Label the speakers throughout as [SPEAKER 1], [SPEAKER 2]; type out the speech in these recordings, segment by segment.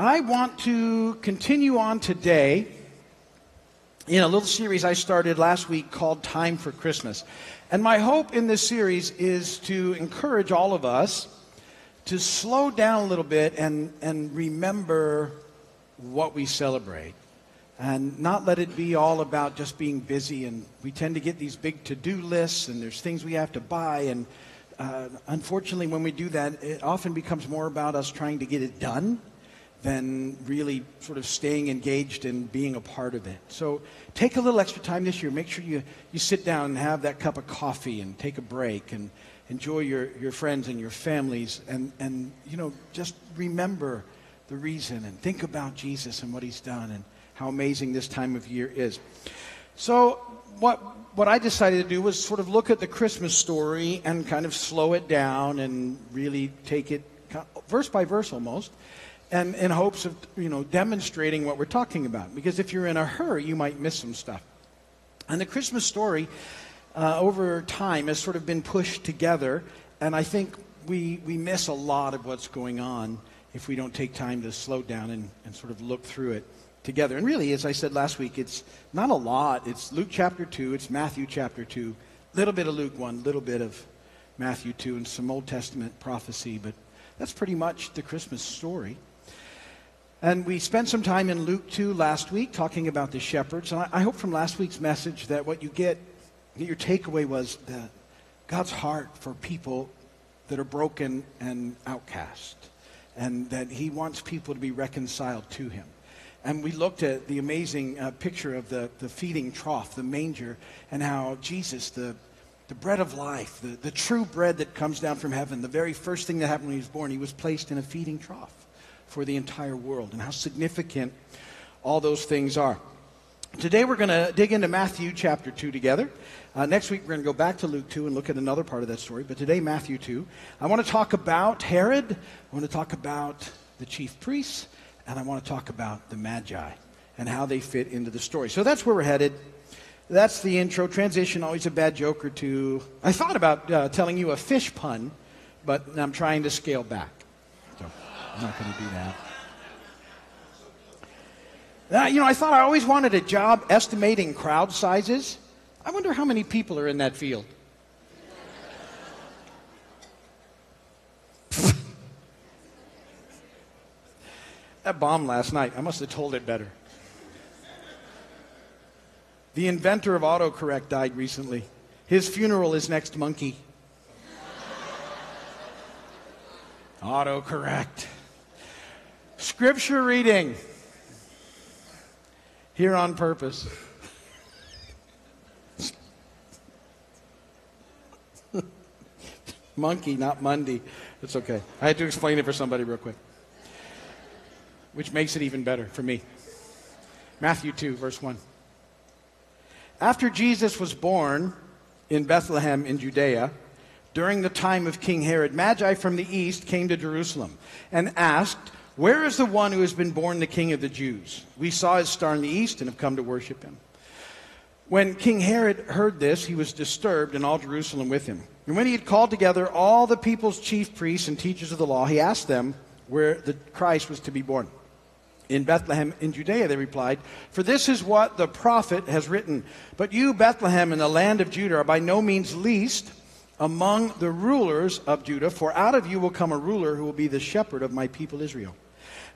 [SPEAKER 1] I want to continue on today in a little series I started last week called Time for Christmas. And my hope in this series is to encourage all of us to slow down a little bit and, and remember what we celebrate and not let it be all about just being busy. And we tend to get these big to do lists, and there's things we have to buy. And uh, unfortunately, when we do that, it often becomes more about us trying to get it done than really sort of staying engaged and being a part of it. So take a little extra time this year. Make sure you, you sit down and have that cup of coffee and take a break and enjoy your, your friends and your families and, and, you know, just remember the reason and think about Jesus and what he's done and how amazing this time of year is. So what, what I decided to do was sort of look at the Christmas story and kind of slow it down and really take it verse by verse almost and in hopes of you know demonstrating what we're talking about. Because if you're in a hurry you might miss some stuff. And the christmas story uh, over time has sort of been pushed together and i think we, we miss a lot of what's going on if we don't take time to slow down and, and sort of look through it together. And really as i said last week it's not a lot. It's luke chapter 2 it's matthew chapter 2 a little bit of luke 1 a little bit of matthew 2 and some old testament prophecy but that's pretty much the christmas story and we spent some time in Luke 2 last week talking about the shepherds. And I, hope from last week's message that what you get, your takeaway was that God's heart for people that are broken and outcast, and that He wants people to be reconciled to Him. And we looked at the amazing uh, picture of the, the feeding trough, the manger, and how Jesus, the, the bread of life, the, the true bread that comes down from heaven, the very first thing that happened when he was born, he was placed in a feeding trough for the entire world and how significant all those things are. Today we're going to dig into Matthew chapter 2 together. Uh, next week we're going to go back to Luke 2 and look at another part of that story. But today, Matthew 2. I want to talk about Herod. I want to talk about the chief priests. And I want to talk about the Magi and how they fit into the story. So that's where we're headed. That's the intro. Transition, always a bad joke or two. I thought about uh, telling you a fish pun, but I'm trying to scale back. Not going to do that. Now, you know, I thought I always wanted a job estimating crowd sizes. I wonder how many people are in that field. that bomb last night, I must have told it better. The inventor of autocorrect died recently. His funeral is next monkey. autocorrect. Scripture reading. Here on purpose. Monkey, not Monday. It's okay. I had to explain it for somebody real quick. Which makes it even better for me. Matthew 2, verse 1. After Jesus was born in Bethlehem in Judea, during the time of King Herod, Magi from the east came to Jerusalem and asked, where is the one who has been born the King of the Jews? We saw his star in the east and have come to worship him. When King Herod heard this, he was disturbed, and all Jerusalem with him. And when he had called together all the people's chief priests and teachers of the law, he asked them where the Christ was to be born. In Bethlehem in Judea, they replied, For this is what the prophet has written. But you, Bethlehem, in the land of Judah, are by no means least among the rulers of Judah, for out of you will come a ruler who will be the shepherd of my people Israel.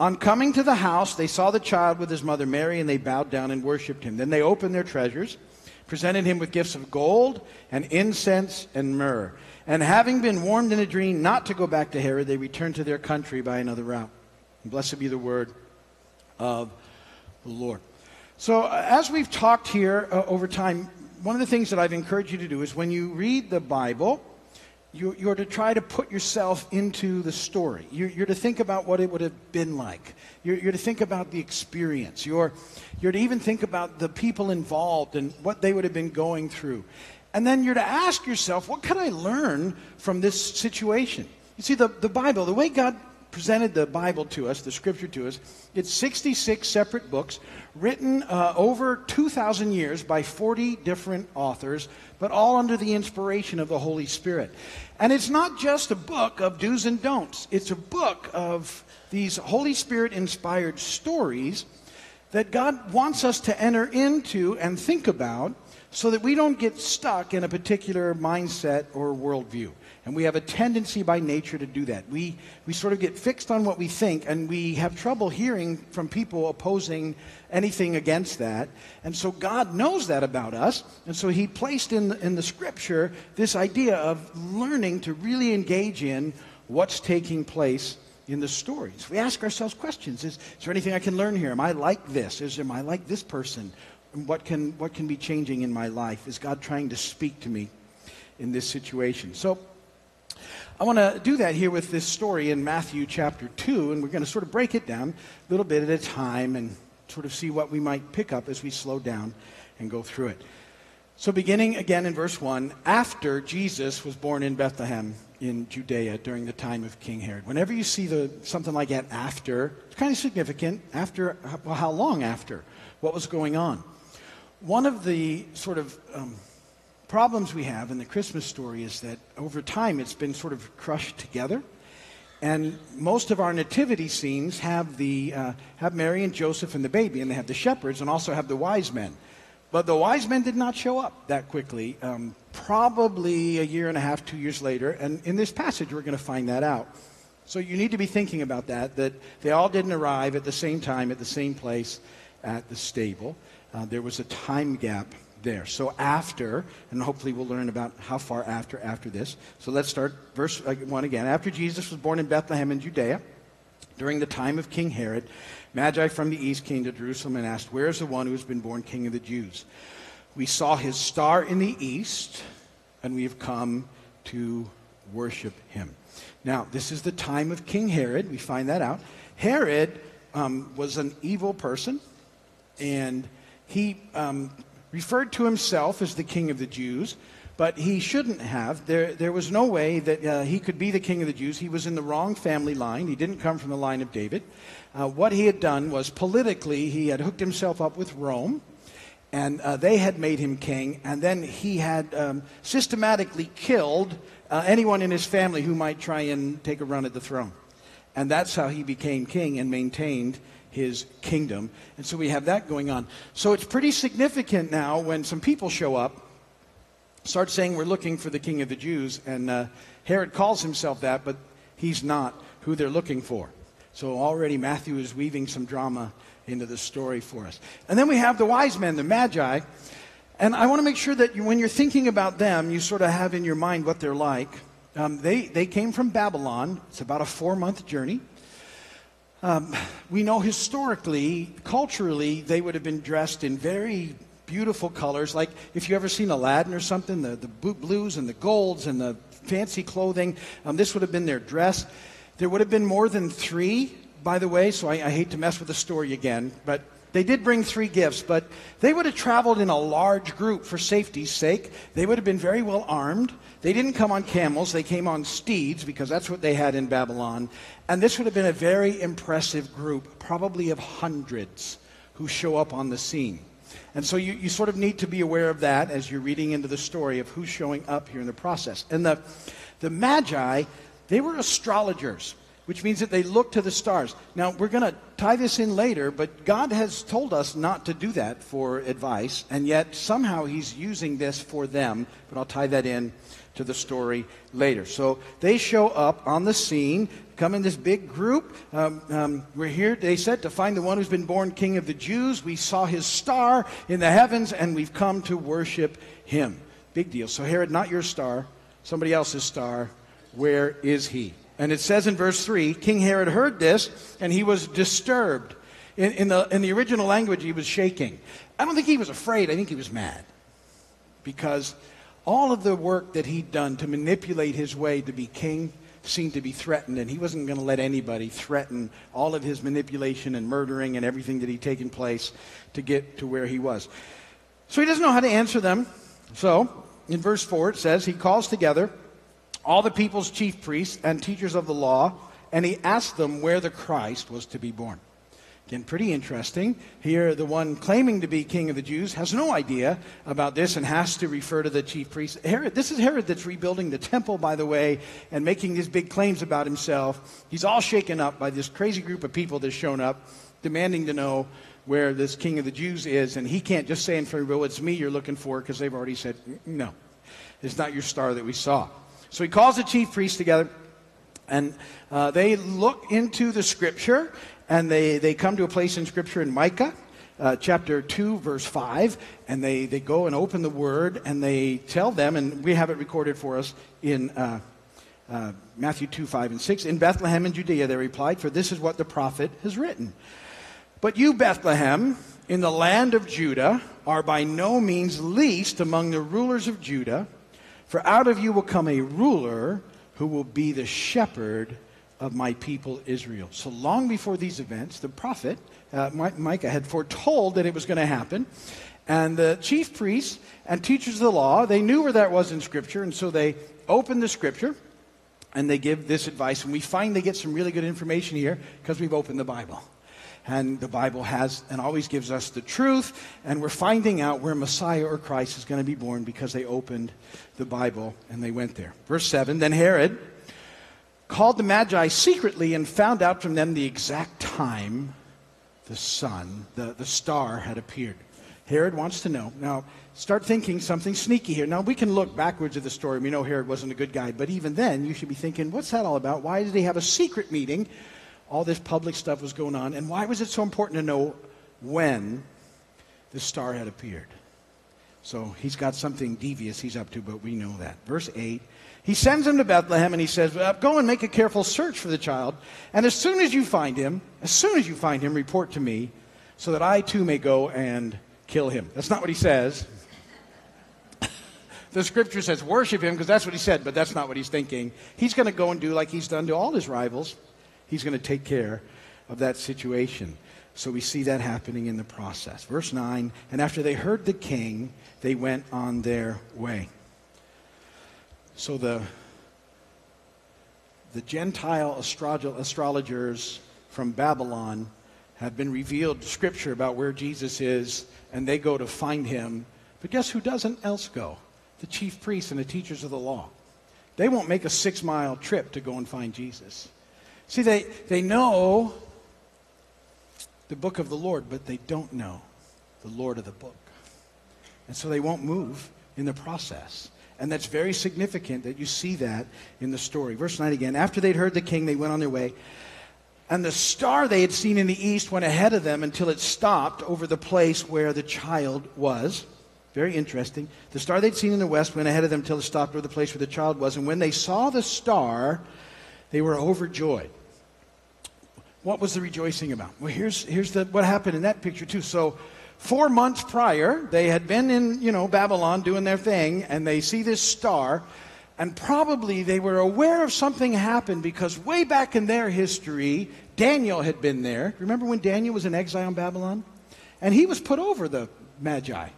[SPEAKER 1] On coming to the house, they saw the child with his mother Mary, and they bowed down and worshipped him. Then they opened their treasures, presented him with gifts of gold and incense and myrrh. And having been warned in a dream not to go back to Herod, they returned to their country by another route. Blessed be the word of the Lord. So, uh, as we've talked here uh, over time, one of the things that I've encouraged you to do is when you read the Bible, you, you're to try to put yourself into the story. You're, you're to think about what it would have been like. You're, you're, to think about the experience. You're, you're to even think about the people involved and what they would have been going through. And then you're to ask yourself, what can I learn from this situation? You see, the, the Bible, the way God presented the Bible to us, the scripture to us, it's 66 separate books written uh, over 2,000 years by 40 different authors, but all under the inspiration of the Holy Spirit. And it's not just a book of do's and don'ts, it's a book of these Holy Spirit inspired stories that God wants us to enter into and think about so that we don't get stuck in a particular mindset or worldview. And we have a tendency by nature to do that. We, we sort of get fixed on what we think, and we have trouble hearing from people opposing anything against that. And so God knows that about us. And so He placed in the, in the scripture this idea of learning to really engage in what's taking place in the stories. We ask ourselves questions is, is there anything I can learn here? Am I like this? Is, am I like this person? What can, what can be changing in my life? Is God trying to speak to me in this situation? So, I want to do that here with this story in Matthew chapter 2, and we're going to sort of break it down a little bit at a time and sort of see what we might pick up as we slow down and go through it. So, beginning again in verse 1, after Jesus was born in Bethlehem in Judea during the time of King Herod. Whenever you see the, something like that after, it's kind of significant. After, well, how long after? What was going on? One of the sort of um, problems we have in the Christmas story is that over time it's been sort of crushed together. And most of our nativity scenes have, the, uh, have Mary and Joseph and the baby, and they have the shepherds and also have the wise men. But the wise men did not show up that quickly, um, probably a year and a half, two years later. And in this passage, we're going to find that out. So you need to be thinking about that, that they all didn't arrive at the same time, at the same place, at the stable. Uh, there was a time gap there. So after, and hopefully we'll learn about how far after after this. So let's start verse uh, 1 again. After Jesus was born in Bethlehem in Judea, during the time of King Herod, Magi from the east came to Jerusalem and asked, Where is the one who has been born king of the Jews? We saw his star in the east, and we have come to worship him. Now, this is the time of King Herod. We find that out. Herod um, was an evil person, and he um, referred to himself as the king of the Jews, but he shouldn't have. There, there was no way that uh, he could be the king of the Jews. He was in the wrong family line. He didn't come from the line of David. Uh, what he had done was politically, he had hooked himself up with Rome, and uh, they had made him king, and then he had um, systematically killed uh, anyone in his family who might try and take a run at the throne. And that's how he became king and maintained his kingdom. And so we have that going on. So it's pretty significant now when some people show up, start saying we're looking for the king of the Jews, and uh, Herod calls himself that, but he's not who they're looking for. So already Matthew is weaving some drama into the story for us. And then we have the wise men, the magi. And I want to make sure that you, when you're thinking about them, you sort of have in your mind what they're like. Um, they, they came from Babylon. It's about a four month journey. Um, we know historically, culturally, they would have been dressed in very beautiful colors. Like if you ever seen Aladdin or something, the, the blues and the golds and the fancy clothing, um, this would have been their dress. There would have been more than three, by the way, so I, I hate to mess with the story again, but they did bring three gifts, but they would have traveled in a large group for safety's sake. They would have been very well armed. They didn't come on camels, they came on steeds because that's what they had in Babylon. And this would have been a very impressive group, probably of hundreds, who show up on the scene. And so you, you sort of need to be aware of that as you're reading into the story of who's showing up here in the process. And the, the Magi, they were astrologers which means that they look to the stars. Now, we're going to tie this in later, but God has told us not to do that for advice, and yet somehow He's using this for them, but I'll tie that in to the story later. So they show up on the scene, come in this big group. Um, um, we're here, they said, to find the one who's been born King of the Jews. We saw his star in the heavens, and we've come to worship him. Big deal. So, Herod, not your star, somebody else's star. Where is he? And it says in verse 3 King Herod heard this and he was disturbed. In, in, the, in the original language, he was shaking. I don't think he was afraid, I think he was mad. Because all of the work that he'd done to manipulate his way to be king seemed to be threatened, and he wasn't going to let anybody threaten all of his manipulation and murdering and everything that he'd taken place to get to where he was. So he doesn't know how to answer them. So, in verse 4, it says, He calls together all the people's chief priests and teachers of the law, and he asked them where the Christ was to be born. Again, pretty interesting. Here, the one claiming to be king of the Jews has no idea about this and has to refer to the chief priest. Herod, this is Herod that's rebuilding the temple, by the way, and making these big claims about himself. He's all shaken up by this crazy group of people that's shown up, demanding to know where this king of the Jews is. And he can't just say in front of everybody, it's me you're looking for, because they've already said, no, it's not your star that we saw. So he calls the chief priests together. And uh, they look into the scripture and they, they come to a place in Scripture in Micah. Uh, chapter 2, verse 5, and they, they go and open the word and they tell them, and we have it recorded for us in uh, uh, Matthew 2, 5, and 6. In Bethlehem in Judea, they replied, For this is what the prophet has written. But you, Bethlehem, in the land of Judah, are by no means least among the rulers of Judah, for out of you will come a ruler who will be the shepherd of my people Israel. So long before these events, the prophet uh, Micah had foretold that it was going to happen. And the chief priests and teachers of the law, they knew where that was in Scripture, and so they opened the Scripture and they give this advice. And we find they get some really good information here because we've opened the Bible. And the Bible has and always gives us the truth, and we're finding out where Messiah or Christ is going to be born because they opened the Bible and they went there. Verse 7 Then Herod called the Magi secretly and found out from them the exact time the sun, the, the star, had appeared. Herod wants to know. Now, start thinking something sneaky here. Now, we can look backwards at the story. We know Herod wasn't a good guy, but even then, you should be thinking, what's that all about? Why did he have a secret meeting? All this public stuff was going on. And why was it so important to know when the star had appeared? So he's got something devious he's up to, but we know that. Verse 8 he sends him to Bethlehem and he says, Go and make a careful search for the child. And as soon as you find him, as soon as you find him, report to me so that I too may go and kill him. That's not what he says. the scripture says worship him because that's what he said, but that's not what he's thinking. He's going to go and do like he's done to all his rivals. He's going to take care of that situation. So we see that happening in the process. Verse 9 And after they heard the king, they went on their way. So the, the Gentile astrologers from Babylon have been revealed scripture about where Jesus is, and they go to find him. But guess who doesn't else go? The chief priests and the teachers of the law. They won't make a six mile trip to go and find Jesus. See, they, they know the book of the Lord, but they don't know the Lord of the book. And so they won't move in the process. And that's very significant that you see that in the story. Verse 9 again. After they'd heard the king, they went on their way. And the star they had seen in the east went ahead of them until it stopped over the place where the child was. Very interesting. The star they'd seen in the west went ahead of them until it stopped over the place where the child was. And when they saw the star, they were overjoyed. What was the rejoicing about? Well, here's, here's the, what happened in that picture, too. So Four months prior, they had been in, you know, Babylon doing their thing, and they see this star, and probably they were aware of something happened because way back in their history, Daniel had been there. Remember when Daniel was in exile in Babylon? And he was put over the Magi.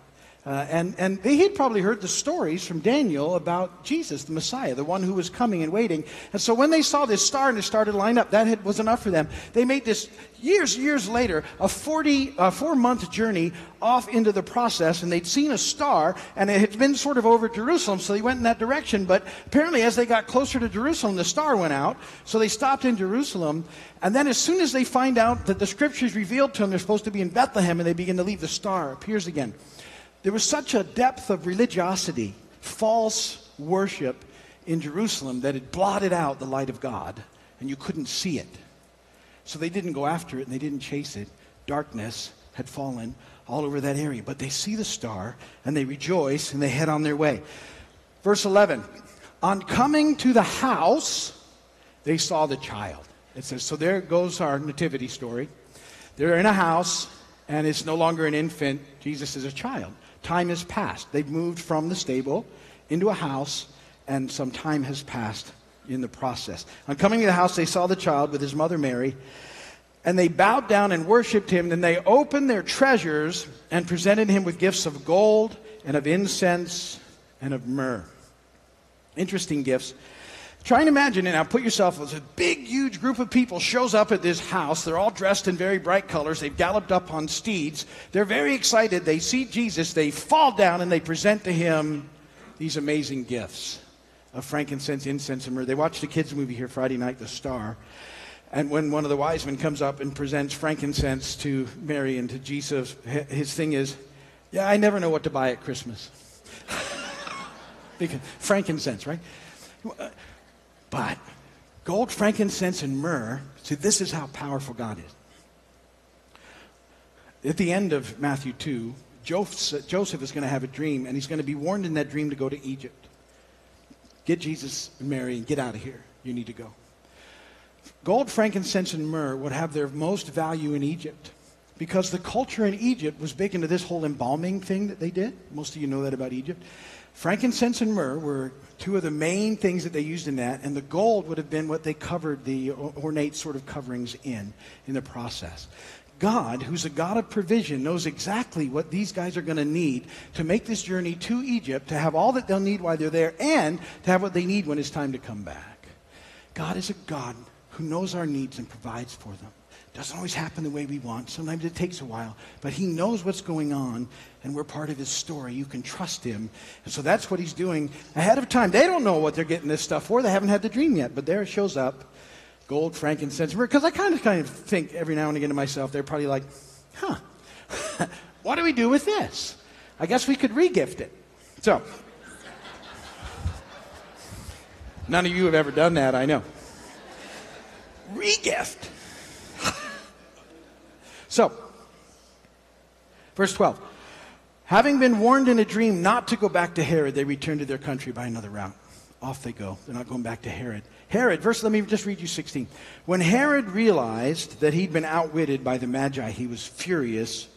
[SPEAKER 1] Uh, and and they had probably heard the stories from Daniel about Jesus, the Messiah, the one who was coming and waiting. And so when they saw this star and it started to line up, that had, was enough for them. They made this years, years later, a 40, uh, four month journey off into the process, and they'd seen a star, and it had been sort of over Jerusalem, so they went in that direction. But apparently, as they got closer to Jerusalem, the star went out, so they stopped in Jerusalem. And then, as soon as they find out that the scriptures revealed to them they're supposed to be in Bethlehem, and they begin to leave, the star appears again. There was such a depth of religiosity, false worship in Jerusalem that it blotted out the light of God, and you couldn't see it. So they didn't go after it and they didn't chase it. Darkness had fallen all over that area. But they see the star and they rejoice and they head on their way. Verse 11 On coming to the house, they saw the child. It says, so there goes our nativity story. They're in a house and it's no longer an infant. Jesus is a child. Time has passed. They've moved from the stable into a house, and some time has passed in the process. On coming to the house, they saw the child with his mother Mary, and they bowed down and worshiped him. Then they opened their treasures and presented him with gifts of gold and of incense and of myrrh. Interesting gifts. Try and imagine it now. Put yourself as a big, huge group of people shows up at this house. They're all dressed in very bright colors. They've galloped up on steeds. They're very excited. They see Jesus. They fall down and they present to him these amazing gifts of frankincense, incense, and myrrh. They watched a kids' movie here Friday night, The Star. And when one of the wise men comes up and presents frankincense to Mary and to Jesus, his thing is, yeah, I never know what to buy at Christmas. frankincense, right? Uh, But gold, frankincense, and myrrh, see, this is how powerful God is. At the end of Matthew 2, Joseph is going to have a dream, and he's going to be warned in that dream to go to Egypt. Get Jesus and Mary and get out of here. You need to go. Gold, frankincense, and myrrh would have their most value in Egypt because the culture in Egypt was big into this whole embalming thing that they did. Most of you know that about Egypt. Frankincense and myrrh were two of the main things that they used in that, and the gold would have been what they covered the ornate sort of coverings in, in the process. God, who's a God of provision, knows exactly what these guys are going to need to make this journey to Egypt, to have all that they'll need while they're there, and to have what they need when it's time to come back. God is a God who knows our needs and provides for them. Doesn't always happen the way we want. Sometimes it takes a while. But he knows what's going on, and we're part of his story. You can trust him. And so that's what he's doing ahead of time. They don't know what they're getting this stuff for. They haven't had the dream yet. But there it shows up gold, frankincense, because I kind of kind of think every now and again to myself, they're probably like, huh, what do we do with this? I guess we could regift it. So, none of you have ever done that, I know. Regift. So, verse 12. Having been warned in a dream not to go back to Herod, they returned to their country by another route. Off they go. They're not going back to Herod. Herod, verse, let me just read you 16. When Herod realized that he'd been outwitted by the Magi, he was furious,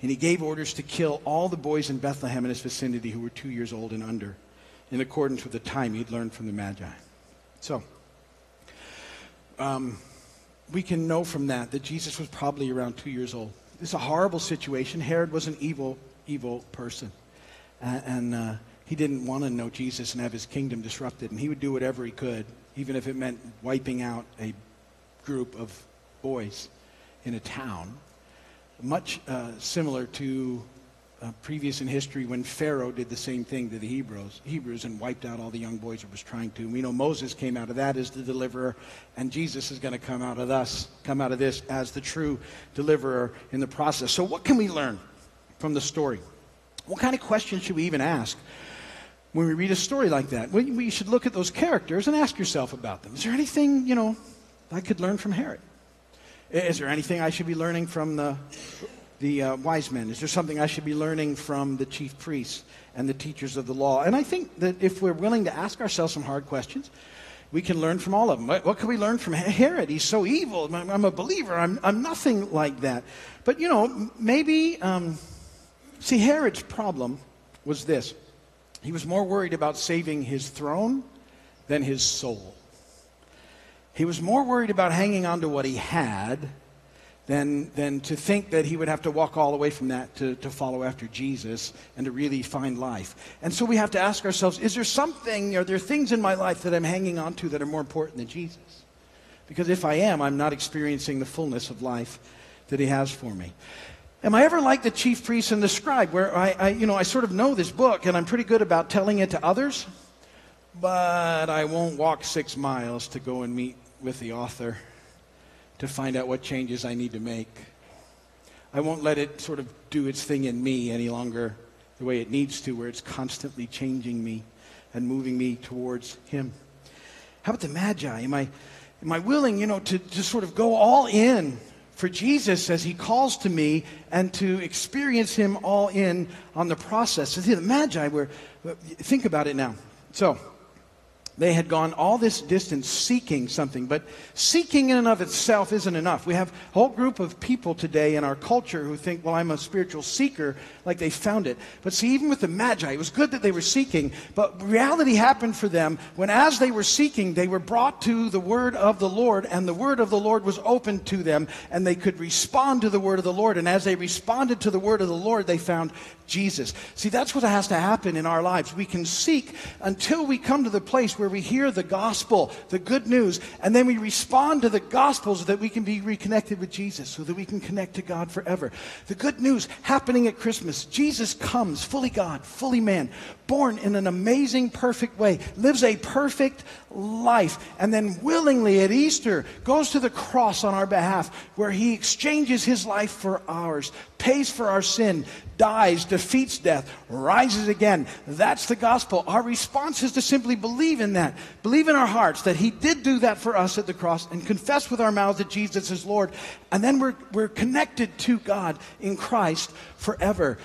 [SPEAKER 1] and he gave orders to kill all the boys in Bethlehem and its vicinity who were two years old and under, in accordance with the time he'd learned from the Magi. So, um, we can know from that that Jesus was probably around two years old. It's a horrible situation. Herod was an evil, evil person. Uh, and uh, he didn't want to know Jesus and have his kingdom disrupted. And he would do whatever he could, even if it meant wiping out a group of boys in a town. Much uh, similar to uh, previous in history when Pharaoh did the same thing to the Hebrews, Hebrews and wiped out all the young boys or was trying to. We know Moses came out of that as the deliverer, and Jesus is going to come out of us, come out of this as the true deliverer in the process. So, what can we learn from the story? What kind of questions should we even ask when we read a story like that? Well, we should look at those characters and ask yourself about them. Is there anything, you know, I could learn from Herod? Is there anything I should be learning from the the uh, wise men? Is there something I should be learning from the chief priests and the teachers of the law? And I think that if we're willing to ask ourselves some hard questions, we can learn from all of them. What, can we learn from Herod? He's so evil. I'm, I'm, a believer. I'm, I'm nothing like that. But, you know, maybe, um, see, Herod's problem was this he was more worried about saving his throne than his soul. He was more worried about hanging on to what he had than, than to think that he would have to walk all the way from that to, to follow after Jesus and to really find life. And so we have to ask ourselves is there something, are there things in my life that I'm hanging on to that are more important than Jesus? Because if I am, I'm not experiencing the fullness of life that he has for me. Am I ever like the chief priest and the scribe, where I, I, you know, I sort of know this book and I'm pretty good about telling it to others, but I won't walk six miles to go and meet with the author to find out what changes I need to make. I won't let it sort of do its thing in me any longer the way it needs to, where it's constantly changing me and moving me towards Him. How about the Magi? Am I, am I willing, you know, to, to sort of go all in for Jesus as He calls to me and to experience Him all in on the process? See, the Magi were, think about it now. So, they had gone all this distance seeking something, but seeking in and of itself isn't enough. We have a whole group of people today in our culture who think, well, I'm a spiritual seeker, like they found it. But see, even with the Magi, it was good that they were seeking, but reality happened for them when, as they were seeking, they were brought to the word of the Lord, and the word of the Lord was opened to them, and they could respond to the word of the Lord. And as they responded to the word of the Lord, they found Jesus. See, that's what has to happen in our lives. We can seek until we come to the place where we hear the gospel, the good news, and then we respond to the gospel so that we can be reconnected with Jesus, so that we can connect to God forever. The good news happening at Christmas Jesus comes, fully God, fully man, born in an amazing, perfect way, lives a perfect life, and then willingly at Easter goes to the cross on our behalf, where he exchanges his life for ours, pays for our sin, dies, defeats death, rises again. That's the gospel. Our response is to simply believe in that. Believe in our hearts that he did do that for us at the cross and confess with our mouths that Jesus is Lord. And then we're, we're connected to God in Christ forever.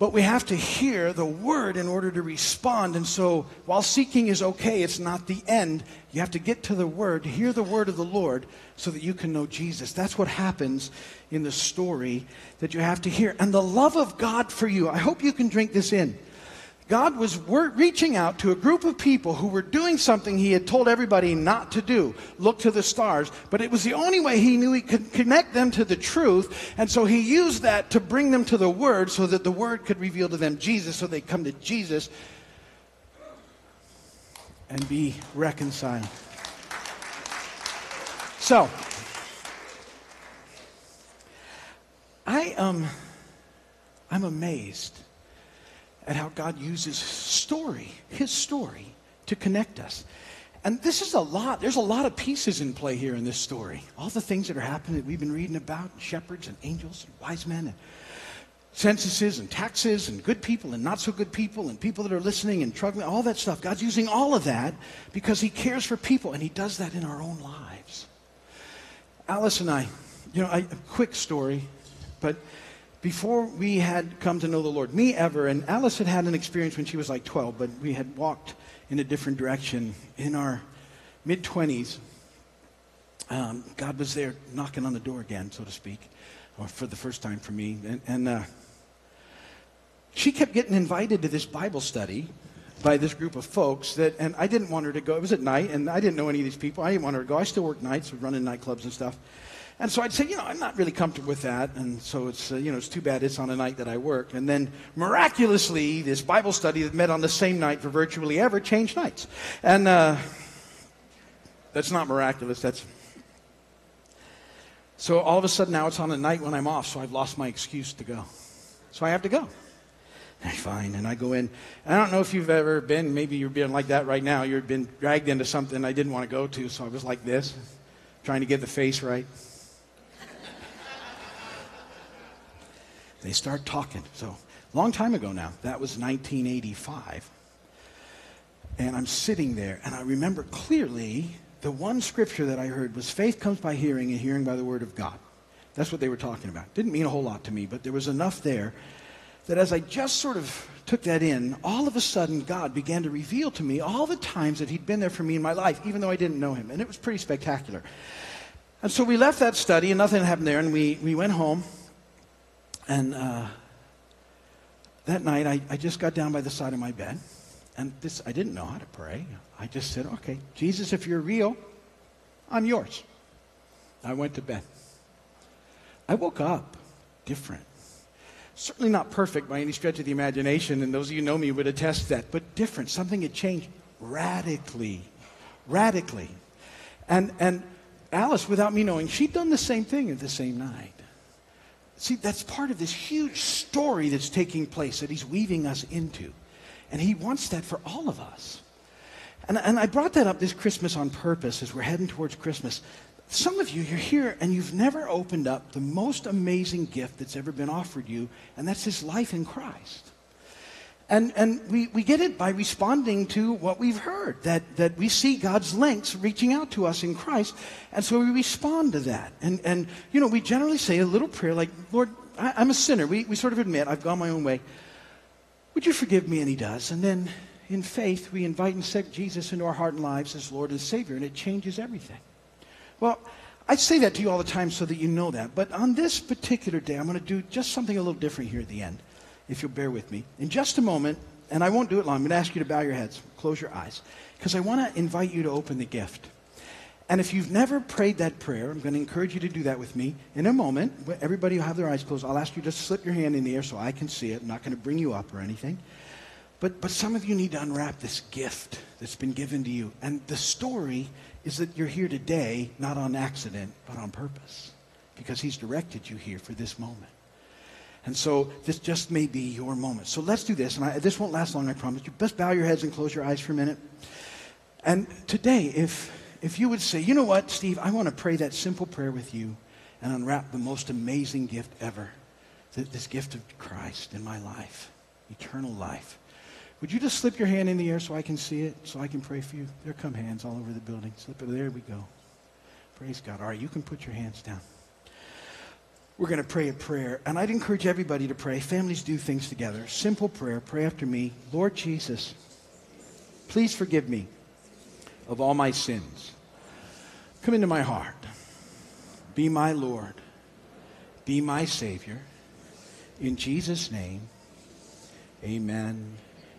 [SPEAKER 1] But we have to hear the word in order to respond. And so, while seeking is okay, it's not the end. You have to get to the word, hear the word of the Lord, so that you can know Jesus. That's what happens in the story that you have to hear. And the love of God for you, I hope you can drink this in. God was reaching out to a group of people who were doing something he had told everybody not to do look to the stars. But it was the only way he knew he could connect them to the truth. And so he used that to bring them to the Word so that the Word could reveal to them Jesus, so they'd come to Jesus and be reconciled. So, I um, I'm amazed at how God uses story, his story, to connect us. And this is a lot. There's a lot of pieces in play here in this story. All the things that are happening that we've been reading about shepherds and angels and wise men and censuses and taxes and good people and not so good people and people that are listening and struggling, all that stuff. God's using all of that because He cares for people and He does that in our own lives. Alice and I, you know, I, a quick story, but before we had come to know the Lord, me ever, and Alice had had an experience when she was like 12, but we had walked in a different direction. In our mid 20s, um, God was there knocking on the door again, so to speak, or for the first time for me. And, and uh, she kept getting invited to this Bible study by this group of folks that, and I didn't want her to go. It was at night, and I didn't know any of these people. I didn't want her to go. I still work nights, running nightclubs and stuff. And so I'd say, you know, I'm not really comfortable with that. And so it's, uh, you know, it's too bad it's on a night that I work. And then miraculously, this Bible study that met on the same night for virtually ever changed nights. And uh, that's not miraculous. That's. So all of a sudden now it's on a night when I'm off, so I've lost my excuse to go. So I have to go. Fine. And I go in. I don't know if you've ever been, maybe you're being like that right now. You've been dragged into something I didn't want to go to, so I was like this, trying to get the face right. They start talking. So, long time ago now. That was 1985. And I'm sitting there, and I remember clearly the one scripture that I heard was faith comes by hearing, and hearing by the word of God. That's what they were talking about. Didn't mean a whole lot to me, but there was enough there that as I just sort of took that in, all of a sudden God began to reveal to me all the times that He'd been there for me in my life, even though I didn't know Him. And it was pretty spectacular. And so we left that study, and nothing happened there, and we, we went home. And uh, that night, I, I just got down by the side of my bed. And this, I didn't know how to pray. I just said, okay, Jesus, if you're real, I'm yours. I went to bed. I woke up different. Certainly not perfect by any stretch of the imagination, and those of you who know me would attest that, but different. Something had changed radically. Radically. And, and Alice, without me knowing, she'd done the same thing at the same night. See, that's part of this huge story that's taking place that he's weaving us into. And he wants that for all of us. And, and I brought that up this Christmas on purpose as we're heading towards Christmas. Some of you, you're here and you've never opened up the most amazing gift that's ever been offered you, and that's his life in Christ. And, and we, we get it by responding to what we've heard, that, that we see God's links reaching out to us in Christ. And so we respond to that. And, and you know, we generally say a little prayer like, Lord, I, am a sinner. We, we sort of admit, I've gone my own way. Would you forgive me? And he does. And then in faith, we invite and accept Jesus into our heart and lives as Lord and Savior, and it changes everything. Well, I say that to you all the time so that you know that. But on this particular day, I'm going to do just something a little different here at the end, if you'll bear with me. In just a moment, and I won't do it long, I'm going to ask you to bow your heads, close your eyes, because I want to invite you to open the gift. And if you've never prayed that prayer, I'm going to encourage you to do that with me. In a moment, everybody will have their eyes closed. I'll ask you to slip your hand in the air so I can see it. I'm not going to bring you up or anything. But, but some of you need to unwrap this gift that's been given to you. And the story is that you're here today, not on accident, but on purpose, because He's directed you here for this moment. And so this just may be your moment. So let's do this. And I, this won't last long, I promise you. Best bow your heads and close your eyes for a minute. And today, if if you would say, you know what, Steve, I want to pray that simple prayer with you and unwrap the most amazing gift ever this gift of Christ in my life, eternal life. Would you just slip your hand in the air so I can see it, so I can pray for you? There come hands all over the building. Slip it. There we go. Praise God. All right, you can put your hands down. We're going to pray a prayer, and I'd encourage everybody to pray. Families do things together. Simple prayer. Pray after me. Lord Jesus, please forgive me of all my sins. Come into my heart. Be my Lord. Be my Savior. In Jesus' name, amen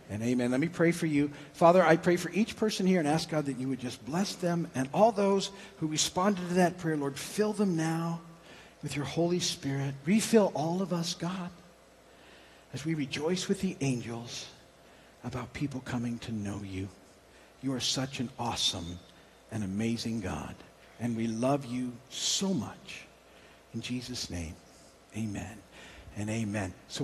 [SPEAKER 1] and amen. Let me pray for you. Father, I pray for each person here and ask God that you would just bless them and all those who responded to that prayer, Lord, fill them now with your Holy Spirit. Refill all of us, God, as we rejoice with the angels about people coming to know you. You are such an awesome and amazing God. And we love you so much. In Jesus' name, amen and amen. So